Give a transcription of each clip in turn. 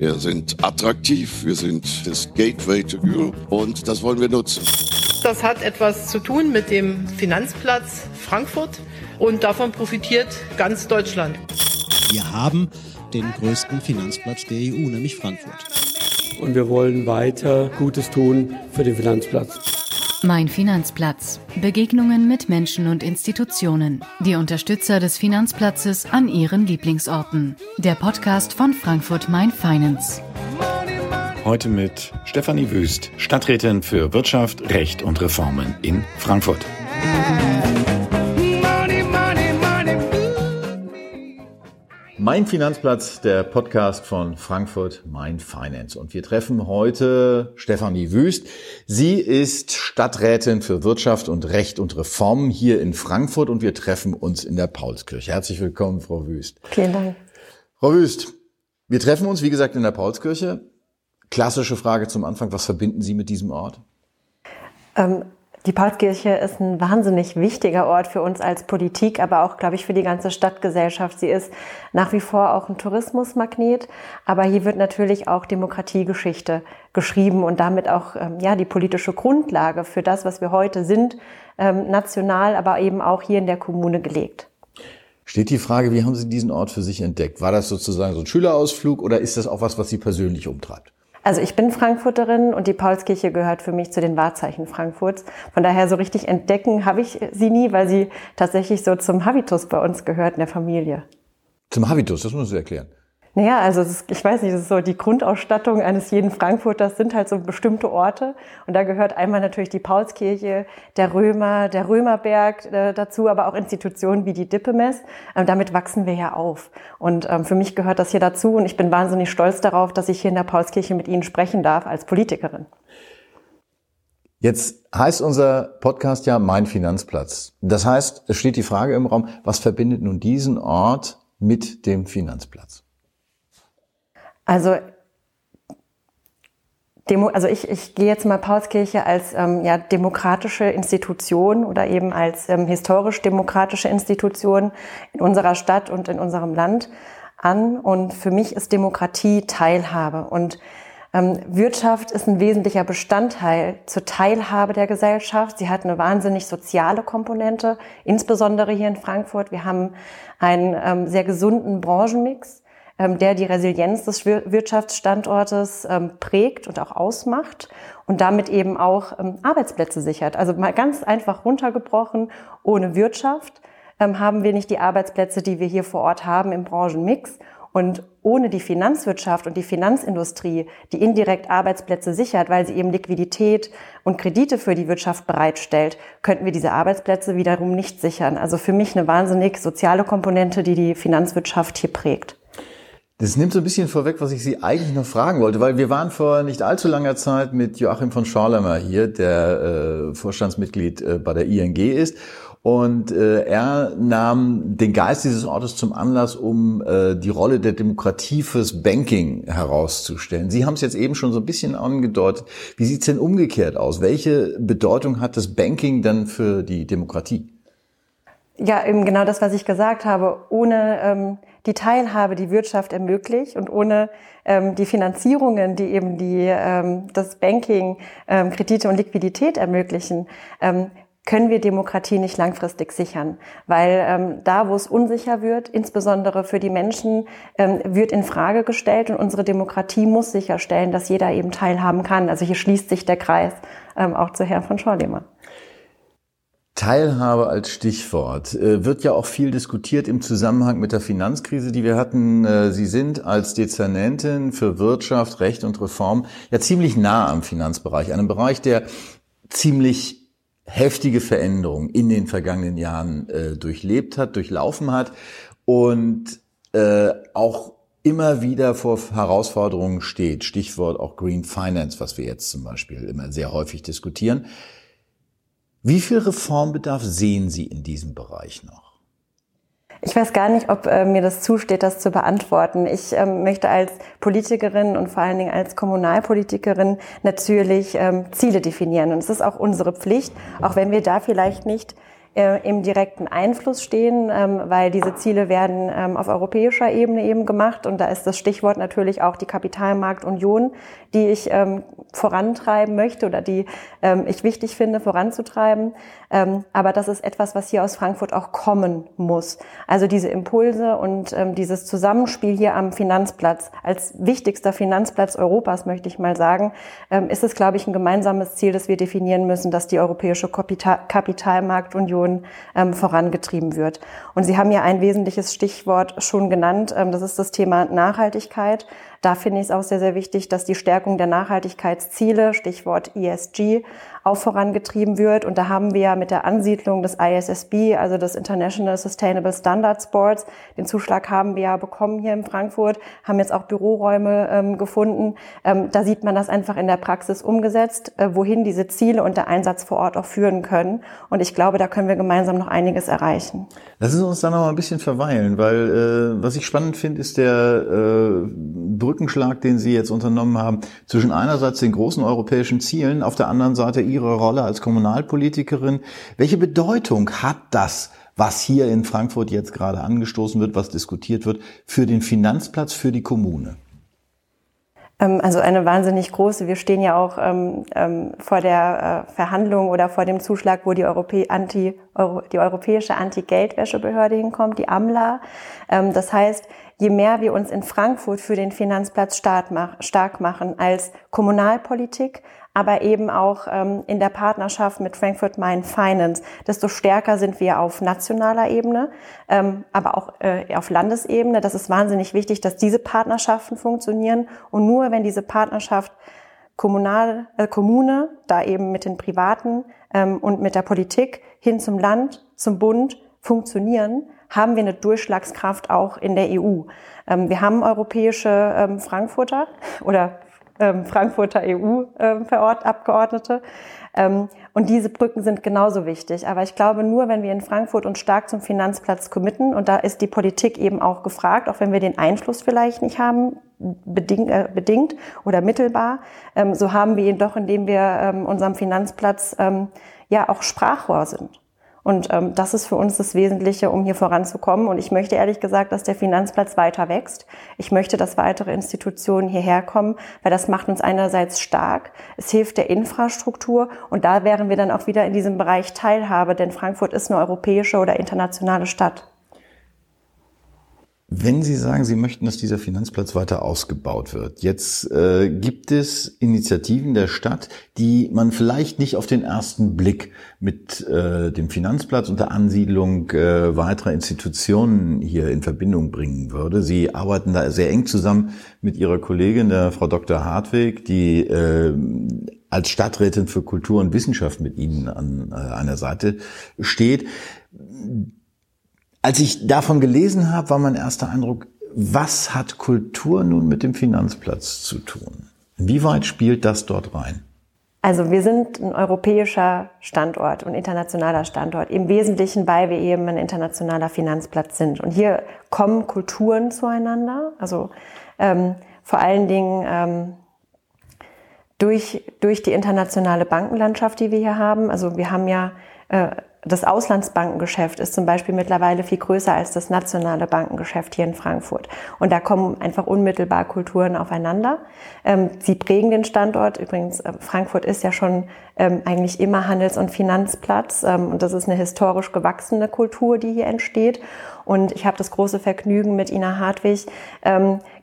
Wir sind attraktiv, wir sind das Gateway to Europe und das wollen wir nutzen. Das hat etwas zu tun mit dem Finanzplatz Frankfurt und davon profitiert ganz Deutschland. Wir haben den größten Finanzplatz der EU, nämlich Frankfurt. Und wir wollen weiter Gutes tun für den Finanzplatz. Mein Finanzplatz. Begegnungen mit Menschen und Institutionen. Die Unterstützer des Finanzplatzes an ihren Lieblingsorten. Der Podcast von Frankfurt Main Finance. Heute mit Stefanie Wüst, Stadträtin für Wirtschaft, Recht und Reformen in Frankfurt. Mein Finanzplatz, der Podcast von Frankfurt Mein Finance. Und wir treffen heute Stefanie Wüst. Sie ist Stadträtin für Wirtschaft und Recht und Reformen hier in Frankfurt und wir treffen uns in der Paulskirche. Herzlich willkommen, Frau Wüst. Vielen Dank. Frau Wüst, wir treffen uns, wie gesagt, in der Paulskirche. Klassische Frage zum Anfang. Was verbinden Sie mit diesem Ort? Ähm, die Paulskirche ist ein wahnsinnig wichtiger Ort für uns als Politik, aber auch, glaube ich, für die ganze Stadtgesellschaft. Sie ist nach wie vor auch ein Tourismusmagnet, aber hier wird natürlich auch Demokratiegeschichte geschrieben und damit auch ähm, ja die politische Grundlage für das, was wir heute sind, ähm, national, aber eben auch hier in der Kommune gelegt. Steht die Frage, wie haben Sie diesen Ort für sich entdeckt? War das sozusagen so ein Schülerausflug oder ist das auch was, was Sie persönlich umtreibt? Also ich bin Frankfurterin und die Paulskirche gehört für mich zu den Wahrzeichen Frankfurts. Von daher so richtig entdecken habe ich sie nie, weil sie tatsächlich so zum Habitus bei uns gehört in der Familie. Zum Habitus, das muss ich erklären. Naja, also ist, ich weiß nicht, das ist so die Grundausstattung eines jeden Frankfurters sind halt so bestimmte Orte. Und da gehört einmal natürlich die Paulskirche, der Römer, der Römerberg äh, dazu, aber auch Institutionen wie die Dippemess. Ähm, damit wachsen wir ja auf. Und ähm, für mich gehört das hier dazu. Und ich bin wahnsinnig stolz darauf, dass ich hier in der Paulskirche mit Ihnen sprechen darf als Politikerin. Jetzt heißt unser Podcast ja Mein Finanzplatz. Das heißt, es steht die Frage im Raum, was verbindet nun diesen Ort mit dem Finanzplatz? Also Demo, also ich, ich gehe jetzt mal Paulskirche als ähm, ja, demokratische Institution oder eben als ähm, historisch-demokratische Institution in unserer Stadt und in unserem Land an. Und für mich ist Demokratie Teilhabe. Und ähm, Wirtschaft ist ein wesentlicher Bestandteil zur Teilhabe der Gesellschaft. Sie hat eine wahnsinnig soziale Komponente, insbesondere hier in Frankfurt. Wir haben einen ähm, sehr gesunden Branchenmix. Ähm, der die Resilienz des Wirtschaftsstandortes ähm, prägt und auch ausmacht und damit eben auch ähm, Arbeitsplätze sichert. Also mal ganz einfach runtergebrochen, ohne Wirtschaft haben wir nicht die Arbeitsplätze, die wir hier vor Ort haben im Branchenmix. Und ohne die Finanzwirtschaft und die Finanzindustrie, die indirekt Arbeitsplätze sichert, weil sie eben Liquidität und Kredite für die Wirtschaft bereitstellt, könnten wir diese Arbeitsplätze wiederum nicht sichern. Also für mich eine wahnsinnig soziale Komponente, die die Finanzwirtschaft hier prägt. Das nimmt so ein bisschen vorweg, was ich Sie eigentlich noch fragen wollte, weil wir waren vor nicht allzu langer Zeit mit Joachim von Schorlemer hier, der äh, Vorstandsmitglied äh, bei der ING ist. Und äh, er nahm den Geist dieses Ortes zum Anlass, um äh, die Rolle der Demokratie fürs Banking herauszustellen. Sie haben es jetzt eben schon so ein bisschen angedeutet. Wie sieht's denn umgekehrt aus? Welche Bedeutung hat das Banking dann für die Demokratie? Ja, eben genau das, was ich gesagt habe. Ohne ähm, die Teilhabe die Wirtschaft ermöglicht und ohne ähm, die Finanzierungen, die eben die, ähm, das Banking, ähm, Kredite und Liquidität ermöglichen, ähm, können wir Demokratie nicht langfristig sichern. Weil ähm, da, wo es unsicher wird, insbesondere für die Menschen, ähm, wird in Frage gestellt und unsere Demokratie muss sicherstellen, dass jeder eben teilhaben kann. Also hier schließt sich der Kreis ähm, auch zu Herrn von Schorlemer. Teilhabe als Stichwort äh, wird ja auch viel diskutiert im Zusammenhang mit der Finanzkrise, die wir hatten. Äh, Sie sind als Dezernentin für Wirtschaft, Recht und Reform ja ziemlich nah am Finanzbereich, einem Bereich, der ziemlich heftige Veränderungen in den vergangenen Jahren äh, durchlebt hat, durchlaufen hat und auch immer wieder vor Herausforderungen steht. Stichwort auch Green Finance, was wir jetzt zum Beispiel immer sehr häufig diskutieren. Wie viel Reformbedarf sehen Sie in diesem Bereich noch? Ich weiß gar nicht, ob äh, mir das zusteht, das zu beantworten. Ich ähm, möchte als Politikerin und vor allen Dingen als Kommunalpolitikerin natürlich ähm, Ziele definieren. Und es ist auch unsere Pflicht, auch wenn wir da vielleicht nicht äh, im direkten Einfluss stehen, ähm, weil diese Ziele werden ähm, auf europäischer Ebene eben gemacht. Und da ist das Stichwort natürlich auch die Kapitalmarktunion, die ich ähm, vorantreiben möchte oder die ich wichtig finde, voranzutreiben. Aber das ist etwas, was hier aus Frankfurt auch kommen muss. Also diese Impulse und dieses Zusammenspiel hier am Finanzplatz, als wichtigster Finanzplatz Europas, möchte ich mal sagen, ist es, glaube ich, ein gemeinsames Ziel, das wir definieren müssen, dass die Europäische Kapital Kapitalmarktunion ähm, vorangetrieben wird. Und Sie haben ja ein wesentliches Stichwort schon genannt, ähm, das ist das Thema Nachhaltigkeit. Da finde ich es auch sehr, sehr wichtig, dass die Stärkung der Nachhaltigkeitsziele, Stichwort ESG, auch vorangetrieben wird. Und da haben wir mit der Ansiedlung des ISSB, also des International Sustainable Standards Boards, den Zuschlag haben wir ja bekommen hier in Frankfurt, haben jetzt auch Büroräume ähm, gefunden. Ähm, da sieht man das einfach in der Praxis umgesetzt, äh, wohin diese Ziele und der Einsatz vor Ort auch führen können. Und ich glaube, da können wir gemeinsam noch einiges erreichen. Lassen Sie uns da noch mal ein bisschen verweilen, weil äh, was ich spannend finde, ist der äh, Brückenschlag, den Sie jetzt unternommen haben, zwischen einerseits den großen europäischen Zielen, auf der anderen Seite Ihre Rolle als Kommunalpolitikerin. Welche Bedeutung hat das, was hier in Frankfurt jetzt gerade angestoßen wird, was diskutiert wird, für den Finanzplatz, für die Kommune? Ähm, also eine wahnsinnig große. Wir stehen ja auch ähm, ähm, vor der äh, Verhandlung oder vor dem Zuschlag, wo die, Europä Anti, Euro, die Europäische Anti-Geldwäschebehörde hinkommt, die AMLA. Ähm, das heißt, je mehr wir uns in Frankfurt für den Finanzplatz stark machen als Kommunalpolitik, aber eben auch ähm, in der Partnerschaft mit Frankfurt Main Finance. Desto stärker sind wir auf nationaler Ebene, ähm, aber auch äh, auf Landesebene. Das ist wahnsinnig wichtig, dass diese Partnerschaften funktionieren. Und nur wenn diese Partnerschaft Kommunal, äh, Kommune, da eben mit den Privaten ähm, und mit der Politik hin zum Land, zum Bund funktionieren, haben wir eine Durchschlagskraft auch in der EU. Ähm, wir haben europäische ähm, Frankfurter oder ähm, Frankfurter EU-Abgeordnete. Und diese Brücken sind genauso wichtig. Aber ich glaube, nur wenn wir in Frankfurt uns stark zum Finanzplatz committen, und da ist die Politik eben auch gefragt, auch wenn wir den Einfluss vielleicht nicht haben, bedingt, äh, bedingt oder mittelbar, so haben wir ihn doch, indem wir unserem Finanzplatz ja auch Sprachrohr sind. Und ähm, das ist für uns das Wesentliche, um hier voranzukommen. Und ich möchte ehrlich gesagt, dass der Finanzplatz weiter wächst. Ich möchte, dass weitere Institutionen hierher kommen, weil das macht uns einerseits stark. Es hilft der Infrastruktur. Und da wären wir dann auch wieder in diesem Bereich Teilhabe, denn Frankfurt ist eine europäische oder internationale Stadt. Wenn Sie sagen, Sie möchten, dass dieser Finanzplatz weiter ausgebaut wird, jetzt äh, gibt es Initiativen der Stadt, die man vielleicht nicht auf den ersten Blick mit äh, dem Finanzplatz und der Ansiedlung äh, weiterer Institutionen hier in Verbindung bringen würde. Sie arbeiten da sehr eng zusammen mit Ihrer Kollegin, der Frau Dr. Hartwig, die äh, als Stadträtin für Kultur und Wissenschaft mit Ihnen an äh, einer Seite steht als ich davon gelesen habe, war mein erster Eindruck, was hat Kultur nun mit dem Finanzplatz zu tun? Wie weit spielt das dort rein? Also wir sind ein europäischer Standort und internationaler Standort, im Wesentlichen, weil wir eben ein internationaler Finanzplatz sind. Und hier kommen Kulturen zueinander, also ähm, vor allen Dingen ähm, durch, durch die internationale Bankenlandschaft, die wir hier haben. Also wir haben ja äh, das Auslandsbankengeschäft ist zum Beispiel mittlerweile viel größer als das nationale Bankengeschäft hier in Frankfurt. Und da kommen einfach unmittelbar Kulturen aufeinander. Ähm, sie prägen den Standort. Übrigens, äh, Frankfurt ist ja schon ähm, eigentlich immer Handels- und Finanzplatz. Ähm, und das ist eine historisch gewachsene Kultur, die hier entsteht. Und ich habe das große Vergnügen mit Ina Hartwig,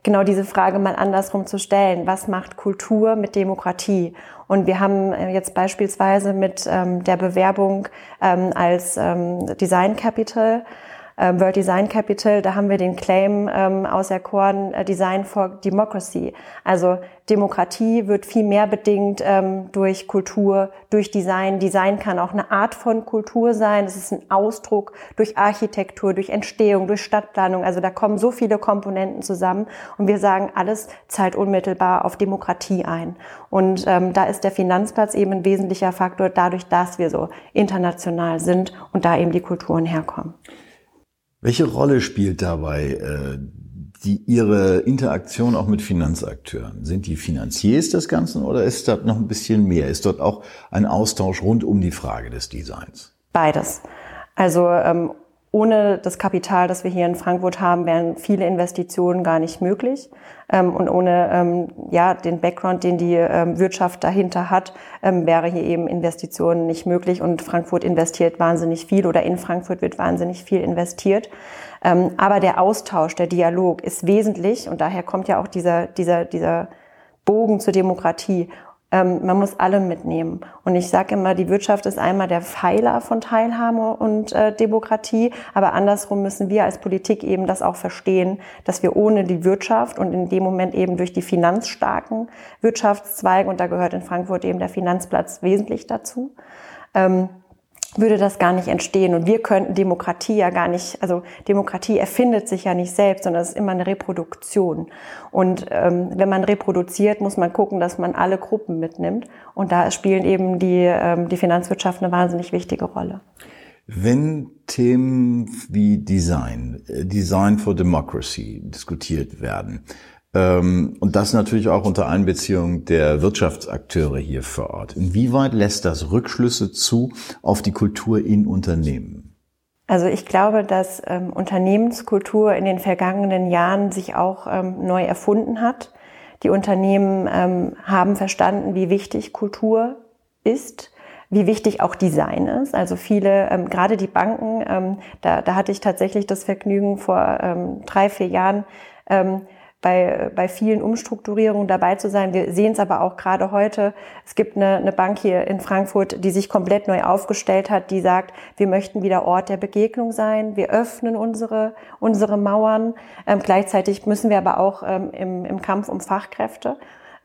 genau diese Frage mal andersrum zu stellen. Was macht Kultur mit Demokratie? Und wir haben äh, jetzt beispielsweise mit ähm, der Bewerbung ähm, als ähm, Design Capital ähm, World Design Capital, da haben wir den Claim ähm, auserkoren, äh, Design for Democracy. Also Demokratie wird viel mehr bedingt ähm, durch Kultur, durch Design. Design kann auch eine Art von Kultur sein. Es ist ein Ausdruck durch Architektur, durch Entstehung, durch Stadtplanung. Also da kommen so viele Komponenten zusammen und wir sagen, alles zahlt unmittelbar auf Demokratie ein. Und ähm, da ist der Finanzplatz eben ein wesentlicher Faktor, dadurch, dass wir so international sind und da eben die Kulturen herkommen. Welche Rolle spielt dabei äh, die, Ihre Interaktion auch mit Finanzakteuren? Sind die Finanziers des Ganzen oder ist dort noch ein bisschen mehr? Ist dort auch ein Austausch rund um die Frage des Designs? Beides. Also ähm, ohne das Kapital, das wir hier in Frankfurt haben, wären viele Investitionen gar nicht möglich. Ähm, und ohne ähm, ja, den Background, den die ähm, Wirtschaft dahinter hat, wäre hier eben Investitionen nicht möglich. Und Frankfurt investiert wahnsinnig viel oder in Frankfurt wird wahnsinnig viel investiert. Aber der Austausch, der Dialog ist wesentlich und daher kommt ja auch dieser, dieser, dieser Bogen zur Demokratie. Ähm, man muss alle mitnehmen. Und ich sage immer, die Wirtschaft ist einmal der Pfeiler von Teilhabe und äh, Demokratie, aber andersrum müssen wir als Politik eben das auch verstehen, dass wir ohne die Wirtschaft und in dem Moment eben durch die finanzstarken Wirtschaftszweige, und da gehört in Frankfurt eben der Finanzplatz wesentlich dazu, ähm, würde das gar nicht entstehen. Und wir könnten Demokratie ja gar nicht, also Demokratie erfindet sich ja nicht selbst, sondern es ist immer eine Reproduktion. Und ähm, wenn man reproduziert, muss man gucken, dass man alle Gruppen mitnimmt. Und da spielen eben die, ähm, die Finanzwirtschaft eine wahnsinnig wichtige Rolle. Wenn Themen wie Design, äh, Design for Democracy diskutiert werden, und das natürlich auch unter Einbeziehung der Wirtschaftsakteure hier vor Ort. Inwieweit lässt das Rückschlüsse zu auf die Kultur in Unternehmen? Also ich glaube, dass ähm, Unternehmenskultur in den vergangenen Jahren sich auch ähm, neu erfunden hat. Die Unternehmen ähm, haben verstanden, wie wichtig Kultur ist, wie wichtig auch Design ist. Also viele, ähm, gerade die Banken, ähm, da, da hatte ich tatsächlich das Vergnügen vor ähm, drei, vier Jahren, ähm, bei, bei vielen Umstrukturierungen dabei zu sein. Wir sehen es aber auch gerade heute. Es gibt eine, eine Bank hier in Frankfurt, die sich komplett neu aufgestellt hat, die sagt, wir möchten wieder Ort der Begegnung sein. Wir öffnen unsere, unsere Mauern. Ähm, gleichzeitig müssen wir aber auch ähm, im, im Kampf um Fachkräfte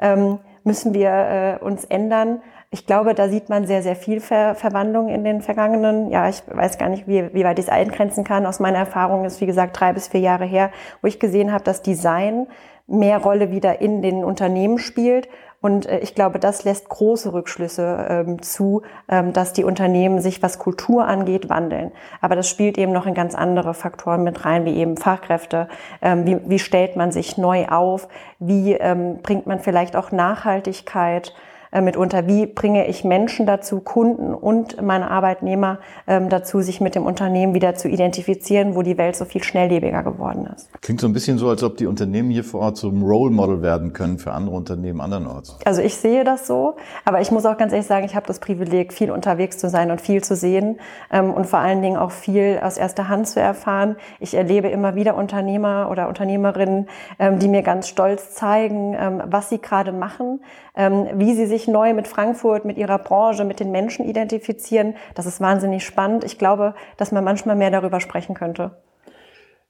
ähm, müssen wir äh, uns ändern. Ich glaube, da sieht man sehr, sehr viel Ver Verwandlung in den vergangenen, ja, ich weiß gar nicht, wie, wie weit ich es eingrenzen kann. Aus meiner Erfahrung ist, wie gesagt, drei bis vier Jahre her, wo ich gesehen habe, dass Design mehr Rolle wieder in den Unternehmen spielt. Und äh, ich glaube, das lässt große Rückschlüsse ähm, zu, ähm, dass die Unternehmen sich, was Kultur angeht, wandeln. Aber das spielt eben noch in ganz andere Faktoren mit rein, wie eben Fachkräfte. Ähm, wie, wie stellt man sich neu auf? Wie ähm, bringt man vielleicht auch Nachhaltigkeit? Äh, mitunter, wie bringe ich Menschen dazu, Kunden und meine Arbeitnehmer ähm, dazu, sich mit dem Unternehmen wieder zu identifizieren, wo die Welt so viel schnelllebiger geworden ist. Klingt so ein bisschen so, als ob die Unternehmen hier vor Ort zum Role Model werden können für andere Unternehmen andernorts. Also ich sehe das so, aber ich muss auch ganz ehrlich sagen, ich habe das Privileg, viel unterwegs zu sein und viel zu sehen ähm, und vor allen Dingen auch viel aus erster Hand zu erfahren. Ich erlebe immer wieder Unternehmer oder Unternehmerinnen, ähm, die mir ganz stolz zeigen, was sie gerade machen, wie sie sich neu mit Frankfurt, mit ihrer Branche, mit den Menschen identifizieren. Das ist wahnsinnig spannend. Ich glaube, dass man manchmal mehr darüber sprechen könnte.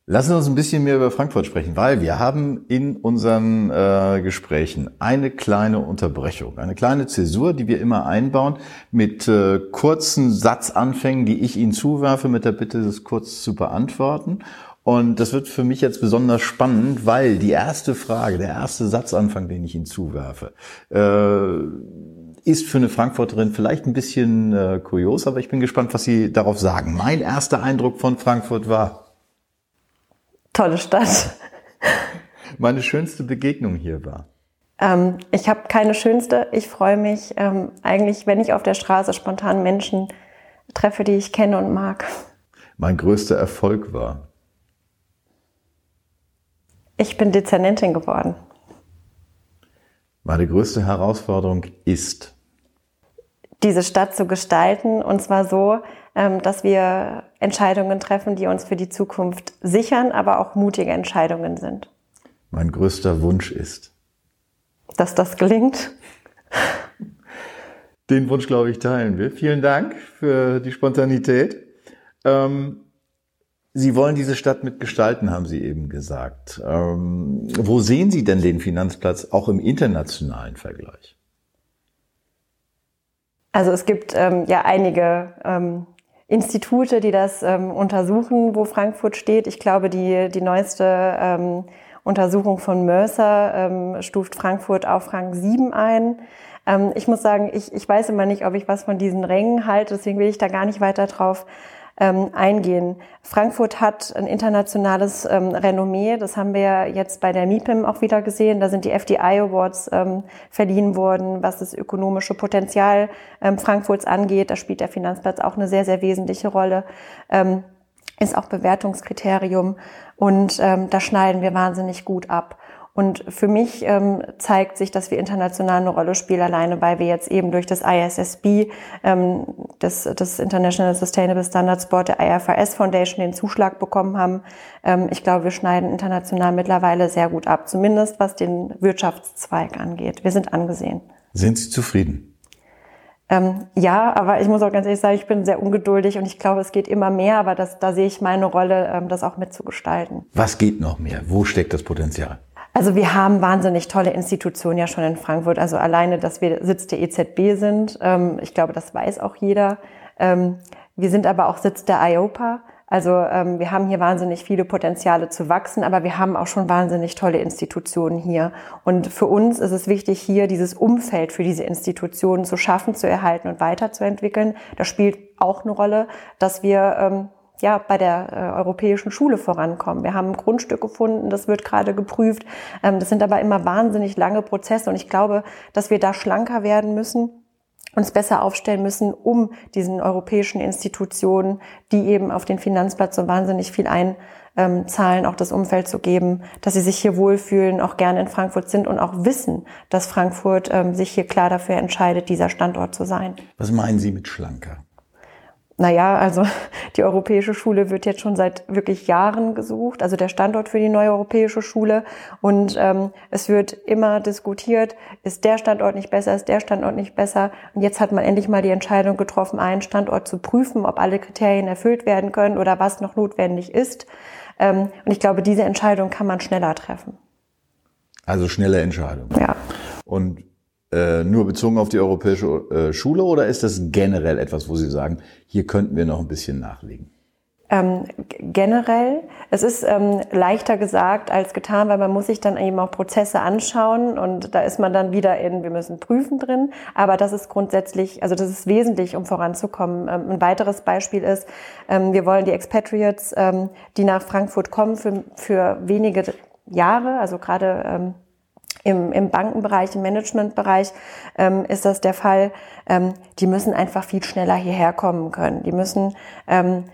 Lassen Sie uns ein bisschen mehr über Frankfurt sprechen, weil wir haben in unseren äh, Gesprächen eine kleine Unterbrechung, eine kleine Zäsur, die wir immer einbauen mit äh, kurzen Satzanfängen, die ich Ihnen zuwerfe, mit der Bitte, das kurz zu beantworten. Und das wird für mich jetzt besonders spannend, weil die erste Frage, der erste Satzanfang, den ich Ihnen zuwerfe, äh, ist für eine Frankfurterin vielleicht ein bisschen äh, kurios, aber ich bin gespannt, was Sie darauf sagen. Mein erster Eindruck von Frankfurt war. Tolle Stadt. Meine schönste Begegnung hier war. Ähm, ich habe keine schönste. Ich freue mich ähm, eigentlich, wenn ich auf der Straße spontan Menschen treffe, die ich kenne und mag. Mein größter Erfolg war. Ich bin Dezernentin geworden. Meine größte Herausforderung ist, diese Stadt zu gestalten und zwar so, ähm, dass wir Entscheidungen treffen, die uns für die Zukunft sichern, aber auch mutige Entscheidungen sind. Mein größter Wunsch ist, dass das gelingt. Den Wunsch, glaube ich, teilen wir. Vielen Dank für die Spontanität. Ähm, Sie wollen diese Stadt mitgestalten, haben Sie eben gesagt. Ähm, wo sehen Sie denn den Finanzplatz auch im internationalen Vergleich? Also es gibt ähm, ja einige ähm, Institute, die das ähm, untersuchen, wo Frankfurt steht. Ich glaube, die, die neueste ähm, Untersuchung von Mercer ähm, stuft Frankfurt auf Rang 7 ein. ich muss sagen, ich, ich weiß immer nicht, ob ich was von diesen Rängen halte, deswegen will ich da gar nicht weiter drauf ähm, eingehen. Frankfurt hat ein internationales ähm, Renommee. Das haben wir jetzt bei der MIPIM auch wieder gesehen. Da sind die FDI Awards ähm, verliehen worden, was das ökonomische Potenzial ähm, Frankfurts angeht. Da spielt der Finanzplatz auch eine sehr, sehr wesentliche Rolle. Ähm, ist auch Bewertungskriterium und ähm, da schneiden wir wahnsinnig gut ab. Und für mich ähm, zeigt sich, dass wir international eine Rolle spielen, alleine weil wir jetzt eben durch das ISSB, ähm, das, das International Sustainable Standards Board der IFRS Foundation, den Zuschlag bekommen haben. Ähm, ich glaube, wir schneiden international mittlerweile sehr gut ab, zumindest was den Wirtschaftszweig angeht. Wir sind angesehen. Sind Sie zufrieden? Ähm, ja, aber ich muss auch ganz ehrlich sagen, ich bin sehr ungeduldig und ich glaube, es geht immer mehr, aber das, da sehe ich meine Rolle, ähm, das auch mitzugestalten. Was geht noch mehr? Wo steckt das Potenzial? Also wir haben wahnsinnig tolle Institutionen ja schon in Frankfurt. Also alleine, dass wir Sitz der EZB sind, ähm, ich glaube, das weiß auch jeder. Ähm, wir sind aber auch Sitz der IOPA. Also ähm, wir haben hier wahnsinnig viele Potenziale zu wachsen, aber wir haben auch schon wahnsinnig tolle Institutionen hier. Und für uns ist es wichtig, hier dieses Umfeld für diese Institutionen zu schaffen, zu erhalten und weiterzuentwickeln. Das spielt auch eine Rolle, dass wir ja, bei der äh, europäischen Schule vorankommen. Wir haben ein Grundstück gefunden, das wird gerade geprüft. Ähm, das sind aber immer wahnsinnig lange Prozesse und ich glaube, dass wir da schlanker werden müssen uns besser aufstellen müssen, um diesen europäischen Institutionen, die eben auf den Finanzplatz so wahnsinnig viel einzahlen, auch das Umfeld zu geben, dass sie sich hier wohlfühlen, auch gerne in Frankfurt sind und auch wissen, dass Frankfurt ähm, sich hier klar dafür entscheidet, dieser Standort zu sein. Was meinen Sie mit schlanker? Naja, also die europäische Schule wird jetzt schon seit wirklich Jahren gesucht, also der Standort für die neue europäische Schule. Und ähm, es wird immer diskutiert, ist der Standort nicht besser, ist der Standort nicht besser. Und jetzt hat man endlich mal die Entscheidung getroffen, einen Standort zu prüfen, ob alle Kriterien erfüllt werden können oder was noch notwendig ist. Ähm, und ich glaube, diese Entscheidung kann man schneller treffen. Also schnelle Entscheidung. Ja. Und äh, nur bezogen auf die europäische äh, Schule oder ist das generell etwas, wo Sie sagen, hier könnten wir noch ein bisschen nachlegen? Ähm, generell, es ist ähm, leichter gesagt als getan, weil man muss sich dann eben auch Prozesse anschauen und da ist man dann wieder in, wir müssen prüfen drin. Aber das ist grundsätzlich, also das ist wesentlich, um voranzukommen. Ähm, ein weiteres Beispiel ist, ähm, wir wollen die Expatriates, ähm, die nach Frankfurt kommen, für, für wenige Jahre, also gerade ähm, im, im Bankenbereich, im Managementbereich ähm, ist das der Fall. Ähm, die müssen einfach viel schneller hierher kommen können. Die müssen ähm,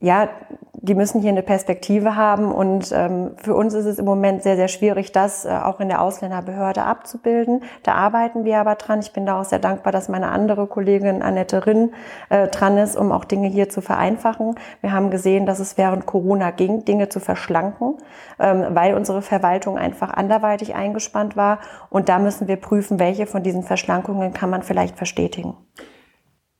ja, die müssen hier eine Perspektive haben und ähm, für uns ist es im Moment sehr, sehr schwierig, das äh, auch in der Ausländerbehörde abzubilden. Da arbeiten wir aber dran. Ich bin da auch sehr dankbar, dass meine andere Kollegin Annette Rinn äh, dran ist, um auch Dinge hier zu vereinfachen. Wir haben gesehen, dass es während Corona ging, Dinge zu verschlanken, ähm, weil unsere Verwaltung einfach anderweitig eingespannt war und da müssen wir prüfen, welche von diesen Verschlankungen kann man vielleicht verstetigen.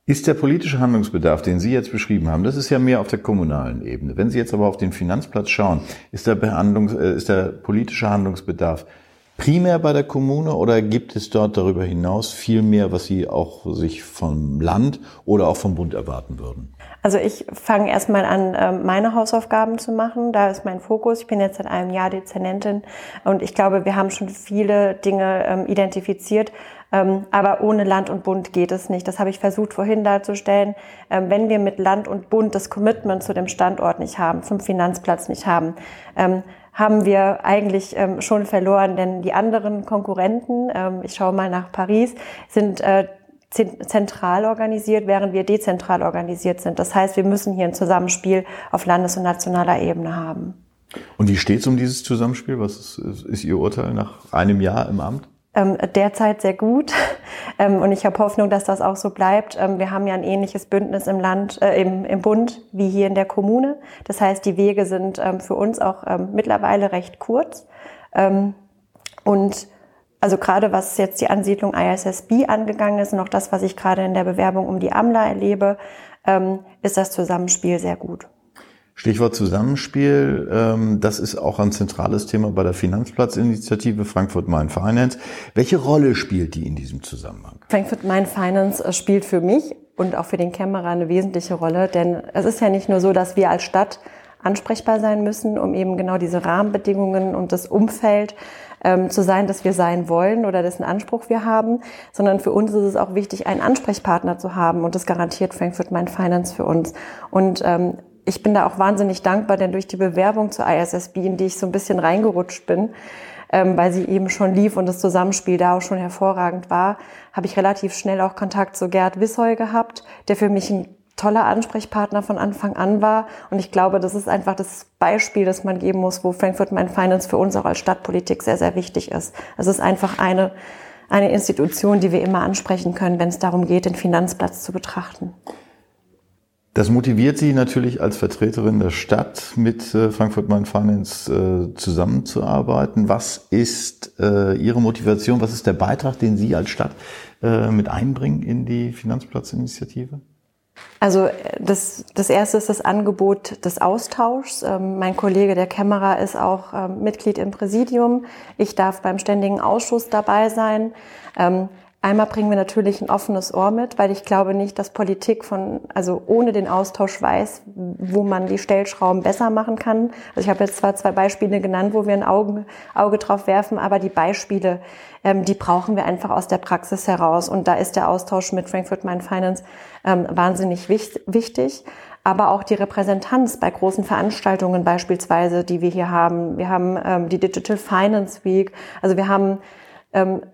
Ist der politische Handlungsbedarf, den Sie jetzt beschrieben haben, das ist ja mehr auf der kommunalen Ebene. Wenn Sie jetzt aber auf den Finanzplatz schauen, ist der, Behandlungs-, äh, ist der politische Handlungsbedarf primär bei der Kommune oder gibt es dort darüber hinaus viel mehr, was Sie auch sich vom Land oder auch vom Bund erwarten würden? Also ich fange erstmal an, ähm, meine Hausaufgaben zu machen. Da ist mein Fokus. Ich bin jetzt seit einem Jahr Dezernentin und ich glaube, wir haben schon viele Dinge ähm, identifiziert, aber ohne Land und Bund geht es nicht. Das habe ich versucht vorhin darzustellen. Ähm, wenn wir mit Land und Bund das Commitment zu dem Standort nicht haben, zum Finanzplatz nicht haben, ähm, haben wir eigentlich schon verloren, denn die anderen Konkurrenten, ich schaue mal nach Paris, sind äh, zentral organisiert, während wir dezentral organisiert sind. Das heißt, wir müssen hier ein Zusammenspiel auf landes- und nationaler Ebene haben. Und wie steht es um dieses Zusammenspiel? Was ist, ist Ihr Urteil nach einem Jahr im Amt? Ähm, derzeit sehr gut. Ähm, und ich habe Hoffnung, dass das auch so bleibt. Ähm, wir haben ja ein ähnliches Bündnis im Land, äh, im, im Bund wie hier in der Kommune. Das heißt, die Wege sind ähm, für uns auch ähm, mittlerweile recht kurz. Ähm, und also gerade was jetzt die Ansiedlung ISSB angegangen ist auch das, was ich gerade in der Bewerbung um die AMLA erlebe, ist das Zusammenspiel sehr gut. Stichwort Zusammenspiel, ähm, das ist auch ein zentrales Thema bei der Finanzplatzinitiative Frankfurt Main Finance. Welche Rolle spielt die in diesem Zusammenhang? Frankfurt Main Finance äh, spielt für mich und auch für den Kämmerer eine wesentliche Rolle, denn es ist ja nicht nur so, dass wir als Stadt ansprechbar sein müssen, um eben genau diese Rahmenbedingungen und das Umfeld ähm, zu sein, dass wir sein wollen oder dessen Anspruch wir haben, sondern für uns ist es auch wichtig, einen Ansprechpartner zu haben und das garantiert Frankfurt Main Finance für uns. Und ähm, ich bin da auch wahnsinnig dankbar, denn durch die Bewerbung zur ISSB, in die ich so ein bisschen reingerutscht bin, ähm, weil sie eben schon lief und das Zusammenspiel da auch schon hervorragend war, habe ich relativ schnell auch Kontakt zu Gerd Wissoy gehabt, der für mich ein toller Ansprechpartner von Anfang an war. Und ich glaube, das ist einfach das Beispiel, das man geben muss, wo Frankfurt Main Finance für uns auch als Stadtpolitik sehr, sehr wichtig ist. Es ist einfach eine, eine Institution, die wir immer ansprechen können, wenn es darum geht, den Finanzplatz zu betrachten. Das motiviert Sie natürlich als Vertreterin der Stadt mit äh, Frankfurt Main Finance äh, zusammenzuarbeiten. Was ist äh, Ihre Motivation? Was ist der Beitrag, den Sie als Stadt mit einbringen in die Finanzplatzinitiative? Also das, das erste ist das Angebot des Austauschs. Ähm, mein Kollege der Kämmerer ist auch ähm, Mitglied im Präsidium. Ich darf beim Ständigen Ausschuss dabei sein. Ähm, Einmal bringen wir natürlich ein offenes Ohr mit, weil ich glaube nicht, dass Politik von, also ohne den Austausch weiß, wo man die Stellschrauben besser machen kann. Also ich habe jetzt zwar zwei Beispiele genannt, wo wir ein Auge, Auge drauf werfen, aber die Beispiele, ähm, die brauchen wir einfach aus der Praxis heraus. Und da ist der Austausch mit Frankfurt Main Finance ähm, wahnsinnig wichtig aber auch die Repräsentanz bei großen Veranstaltungen beispielsweise, die wir hier haben. Wir haben ähm, die Digital Finance Week. Also wir haben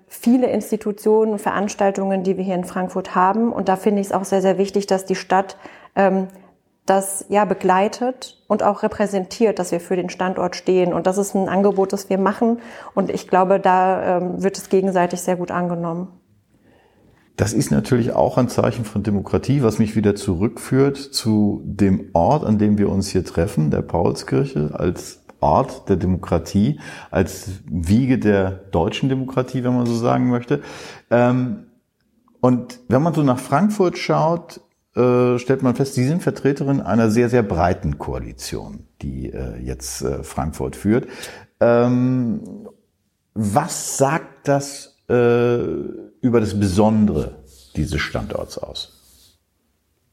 viele Institutionen Veranstaltungen, die wir hier in Frankfurt haben. Und da finde ich es auch sehr, sehr wichtig, dass die Stadt ähm, das ja begleitet und auch repräsentiert, dass wir für den Standort stehen. Und das ist ein Angebot, das wir machen. Und ich glaube, da ähm, wird es gegenseitig sehr gut angenommen. Das ist natürlich auch ein Zeichen von Demokratie, was mich wieder zurückführt zu dem Ort, an dem wir uns hier treffen, der Paulskirche, als Ort der Demokratie, als Wiege der deutschen Demokratie, wenn man so sagen möchte. Ähm, und wenn man so nach Frankfurt schaut, äh, stellt man fest, Sie sind Vertreterin einer sehr, sehr breiten Koalition, die äh, jetzt äh, Frankfurt führt. Ähm, was sagt das über das Besondere dieses Standorts aus?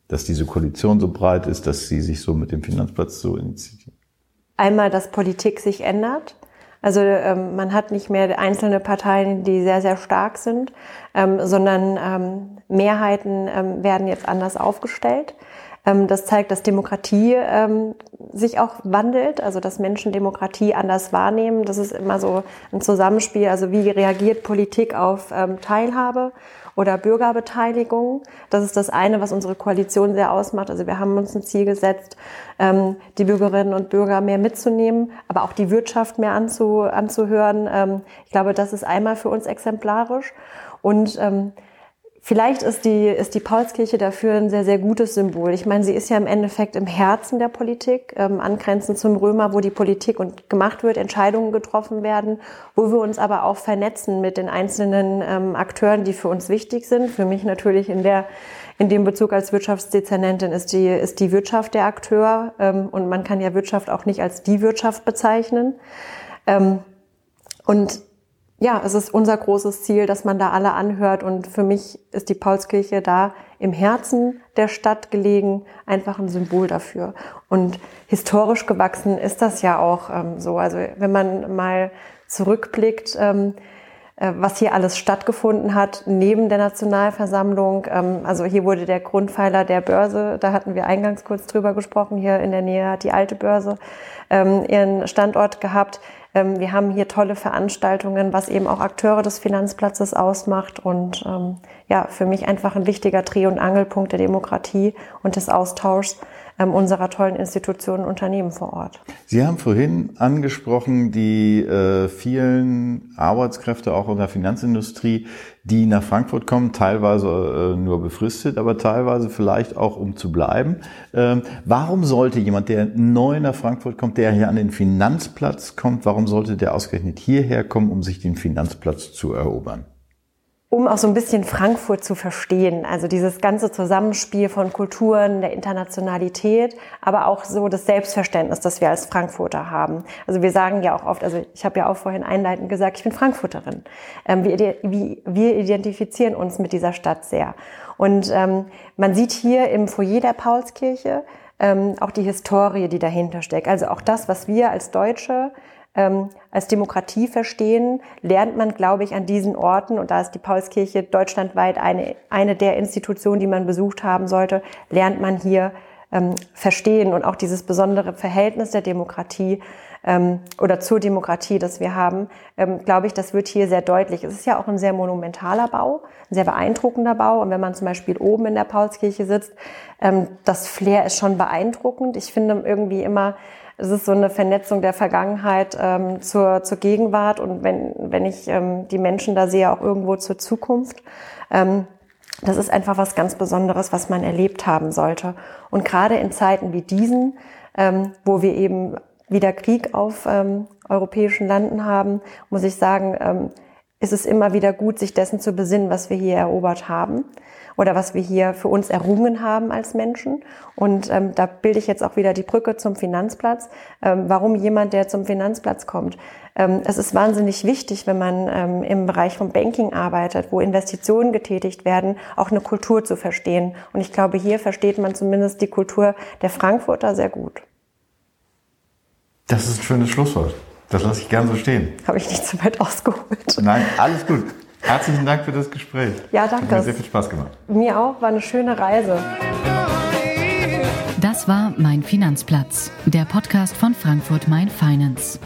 Dass diese Koalition so breit ist, dass Sie sich so mit dem Finanzplatz so initiieren? Einmal, dass Politik sich ändert. Also ähm, man hat nicht mehr einzelne Parteien, die sehr, sehr stark sind, ähm, sondern ähm, Mehrheiten ähm, werden jetzt anders aufgestellt. Ähm, das zeigt, dass Demokratie ähm, sich auch wandelt, also dass Menschen Demokratie anders wahrnehmen. Das ist immer so ein Zusammenspiel. Also wie reagiert Politik auf Teilhabe? Oder Bürgerbeteiligung. Das ist das eine, was unsere Koalition sehr ausmacht. Also wir haben uns ein Ziel gesetzt, ähm, die Bürgerinnen und Bürger mehr mitzunehmen, aber auch die Wirtschaft mehr anzu, anzuhören. Ähm, ich glaube, das ist einmal für uns exemplarisch. Und ähm, Vielleicht ist die, ist die Paulskirche dafür ein sehr, sehr gutes Symbol. Ich meine, sie ist ja im Endeffekt im Herzen der Politik, ähm, angrenzend zum Römer, wo die Politik und gemacht wird, Entscheidungen getroffen werden, wo wir uns aber auch vernetzen mit den einzelnen ähm, Akteuren, die für uns wichtig sind. Für mich natürlich in der, in dem Bezug als Wirtschaftsdezernentin ist die, ist die Wirtschaft der Akteur, ähm, und man kann ja Wirtschaft auch nicht als die Wirtschaft bezeichnen. Ähm, und ja, es ist unser großes Ziel, dass man da alle anhört. Und für mich ist die Paulskirche da im Herzen der Stadt gelegen, einfach ein Symbol dafür. Und historisch gewachsen ist das ja auch ähm, so. Also wenn man mal zurückblickt, ähm, äh, was hier alles stattgefunden hat, neben der Nationalversammlung. Ähm, also hier wurde der Grundpfeiler der Börse, da hatten wir eingangs kurz drüber gesprochen, hier in der Nähe hat die alte Börse ähm, ihren Standort gehabt. Ähm, wir haben hier tolle Veranstaltungen, was eben auch Akteure des Finanzplatzes ausmacht und ähm, ja, für mich einfach ein wichtiger Dreh- und Angelpunkt der Demokratie und des Austauschs ähm, unserer tollen Institutionen und Unternehmen vor Ort. Sie haben vorhin angesprochen die äh, vielen Arbeitskräfte auch in der Finanzindustrie, die nach Frankfurt kommen, teilweise äh, nur befristet, aber teilweise vielleicht auch um zu bleiben. Ähm, warum sollte jemand, der neu nach Frankfurt kommt, der hier an den Finanzplatz kommt, warum sollte der ausgerechnet hierher kommen, um sich den Finanzplatz zu erobern? Um auch so ein bisschen Frankfurt zu verstehen. Also dieses ganze Zusammenspiel von Kulturen, der Internationalität, aber auch so das Selbstverständnis, das wir als Frankfurter haben. Also wir sagen ja auch oft, also ich habe ja auch vorhin einleitend gesagt, ich bin Frankfurterin. Ähm, wir, wir, identifizieren uns mit dieser Stadt sehr. Und ähm, man sieht hier im Foyer der Paulskirche, ähm, auch die Historie, die dahinter steckt. Also auch das, was wir als Deutsche ähm, als Demokratie verstehen, lernt man, glaube ich, an diesen Orten, und da ist die Paulskirche deutschlandweit eine, eine der Institutionen, die man besucht haben sollte, lernt man hier ähm, verstehen und auch dieses besondere Verhältnis der Demokratie ähm, oder zur Demokratie, das wir haben, ähm, glaube ich, das wird hier sehr deutlich. Es ist ja auch ein sehr monumentaler Bau, ein sehr beeindruckender Bau. Und wenn man zum Beispiel oben in der Paulskirche sitzt, ähm, das Flair ist schon beeindruckend. Ich finde irgendwie immer, es ist so eine Vernetzung der Vergangenheit ähm, zur, zur Gegenwart und wenn, wenn ich ähm, die Menschen da sehe, auch irgendwo zur Zukunft. Ähm, das ist einfach was ganz Besonderes, was man erlebt haben sollte. Und gerade in Zeiten wie diesen, ähm, wo wir eben wieder Krieg auf ähm, europäischen Landen haben, muss ich sagen, ähm, ist es immer wieder gut, sich dessen zu besinnen, was wir hier erobert haben oder was wir hier für uns errungen haben als Menschen. Und ähm, da bilde ich jetzt auch wieder die Brücke zum Finanzplatz. Ähm, warum jemand, der zum Finanzplatz kommt? Ähm, es ist wahnsinnig wichtig, wenn man ähm, im Bereich vom Banking arbeitet, wo Investitionen getätigt werden, auch eine Kultur zu verstehen. Und ich glaube, hier versteht man zumindest die Kultur der Frankfurter sehr gut. Das ist ein schönes Schlusswort. Das lasse ich gern so stehen. Habe ich nicht zu weit ausgeholt. Nein, alles gut. Herzlichen Dank für das Gespräch. Ja, danke. Hat mir sehr viel Spaß gemacht. Mir auch, war eine schöne Reise. Das war Mein Finanzplatz, der Podcast von Frankfurt Mein Finance.